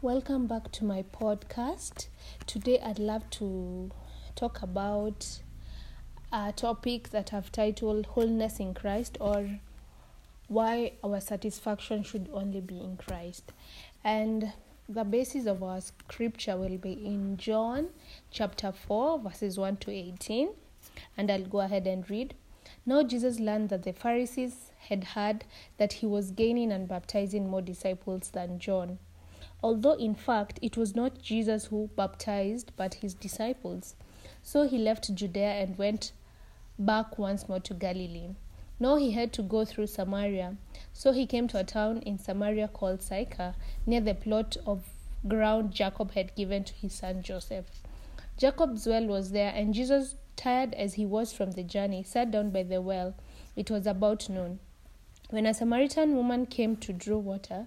welcome back to my podcast. Today, I'd love to talk about a topic that I've titled Wholeness in Christ or Why Our Satisfaction Should Only Be in Christ. And the basis of our scripture will be in John chapter 4, verses 1 to 18. And I'll go ahead and read. Now, Jesus learned that the Pharisees had heard that he was gaining and baptizing more disciples than John although in fact it was not Jesus who baptized, but his disciples. So he left Judea and went back once more to Galilee. Now he had to go through Samaria. So he came to a town in Samaria called Sychar, near the plot of ground Jacob had given to his son Joseph. Jacob's well was there, and Jesus, tired as he was from the journey, sat down by the well. It was about noon. When a Samaritan woman came to draw water,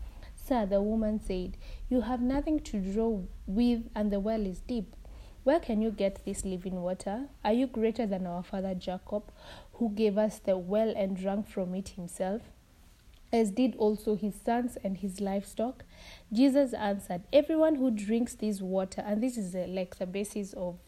Sir, the woman said, You have nothing to draw with, and the well is deep. Where can you get this living water? Are you greater than our father Jacob, who gave us the well and drank from it himself? As did also his sons and his livestock? Jesus answered, Everyone who drinks this water, and this is uh, like the basis of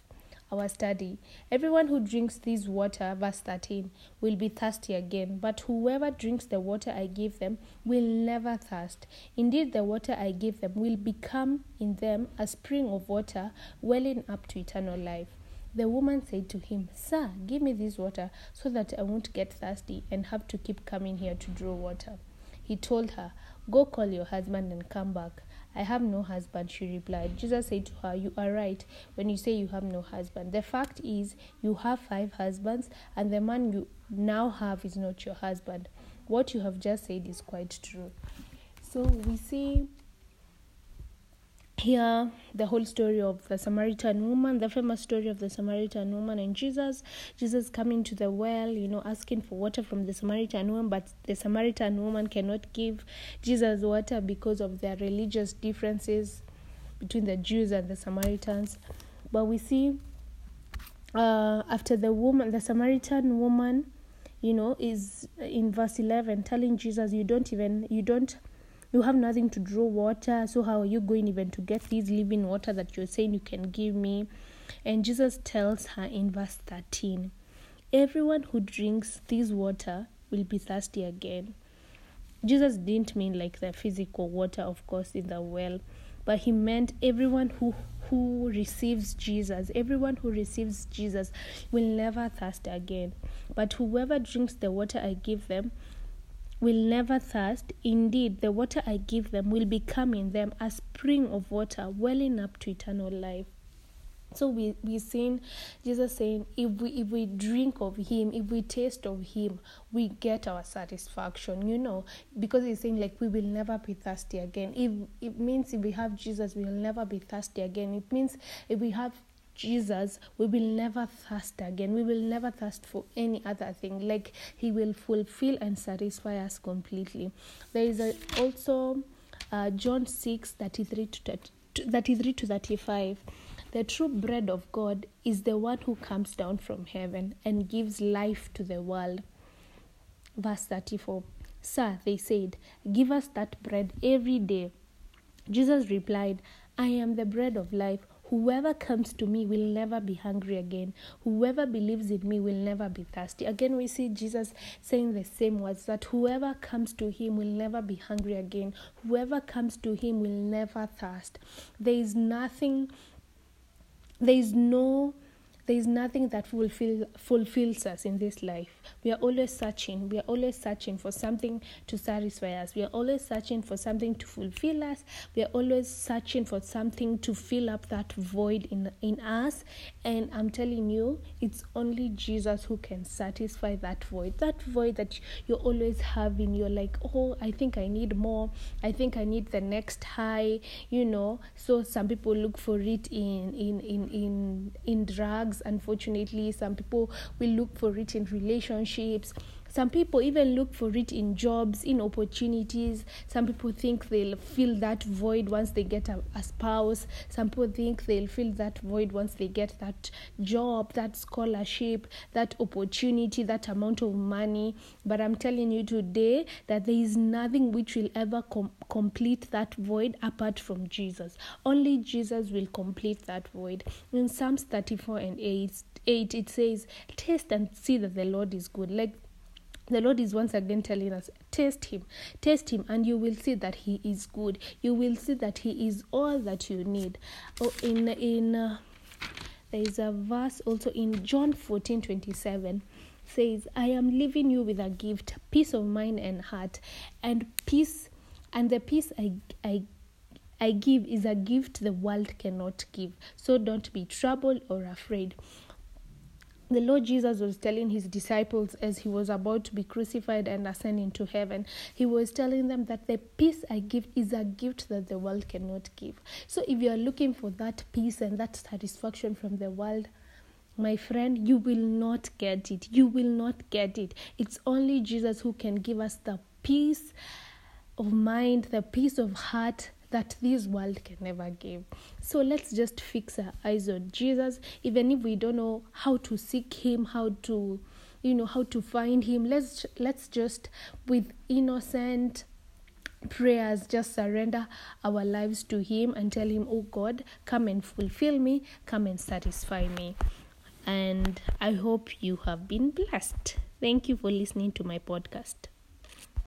our study. Everyone who drinks this water, verse 13, will be thirsty again, but whoever drinks the water I give them will never thirst. Indeed, the water I give them will become in them a spring of water welling up to eternal life. The woman said to him, Sir, give me this water so that I won't get thirsty and have to keep coming here to draw water. He told her, Go call your husband and come back. I have no husband, she replied. Jesus said to her, You are right when you say you have no husband. The fact is, you have five husbands, and the man you now have is not your husband. What you have just said is quite true. So we see here the whole story of the Samaritan woman, the famous story of the Samaritan woman and Jesus. Jesus coming to the well, you know, asking for water from the Samaritan woman, but the Samaritan woman cannot give Jesus water because of their religious differences between the Jews and the Samaritans. But we see uh, after the woman, the Samaritan woman, you know, is in verse 11 telling Jesus, You don't even, you don't you have nothing to draw water so how are you going even to get this living water that you're saying you can give me and jesus tells her in verse 13 everyone who drinks this water will be thirsty again jesus didn't mean like the physical water of course in the well but he meant everyone who who receives Jesus, everyone who receives Jesus will never thirst again. But whoever drinks the water I give them will never thirst. Indeed, the water I give them will become in them a spring of water welling up to eternal life. So we we seen Jesus saying, if we if we drink of Him, if we taste of Him, we get our satisfaction. You know, because He's saying like we will never be thirsty again. If it means if we have Jesus, we will never be thirsty again. It means if we have Jesus, we will never thirst again. We will never thirst for any other thing. Like He will fulfill and satisfy us completely. There is a, also uh, John 6 33 to, 33 to 35. The true bread of God is the one who comes down from heaven and gives life to the world. Verse 34 Sir, they said, give us that bread every day. Jesus replied, I am the bread of life. Whoever comes to me will never be hungry again. Whoever believes in me will never be thirsty. Again, we see Jesus saying the same words that whoever comes to him will never be hungry again. Whoever comes to him will never thirst. There is nothing, there is no there is nothing that fulfill, fulfills us in this life. We are always searching. We are always searching for something to satisfy us. We are always searching for something to fulfill us. We are always searching for something to fill up that void in, in us. And I'm telling you, it's only Jesus who can satisfy that void. That void that you're always having. You're like, oh, I think I need more. I think I need the next high, you know. So some people look for it in in in in, in drugs drugs. Unfortunately some people will look for it in relationships some people even look for it in jobs, in opportunities. Some people think they'll fill that void once they get a, a, spouse. Some people think they'll fill that void once they get that job, that scholarship, that opportunity, that amount of money. But I'm telling you today that there is nothing which will ever com- complete that void apart from Jesus. Only Jesus will complete that void. In Psalms 34 and 8, 8 it says, Taste and see that the Lord is good. Like the Lord is once again telling us, taste Him, taste Him, and you will see that He is good. You will see that He is all that you need. Oh, in in uh, there is a verse also in John fourteen twenty seven says, "I am leaving you with a gift, peace of mind and heart, and peace, and the peace I I." I give is a gift the world cannot give. So don't be troubled or afraid the Lord Jesus was telling his disciples as he was about to be crucified and ascend into heaven, he was telling them that the peace I give is a gift that the world cannot give. So if you are looking for that peace and that satisfaction from the world, my friend, you will not get it. You will not get it. It's only Jesus who can give us the peace of mind, the peace of heart that this world can never give. So let's just fix our eyes on Jesus, even if we don't know how to seek Him, how to, you know, how to find Him. Let's let's just with innocent prayers just surrender our lives to him and tell him oh god come and fulfill me come and satisfy me and i hope you have been blessed thank you for listening to my podcast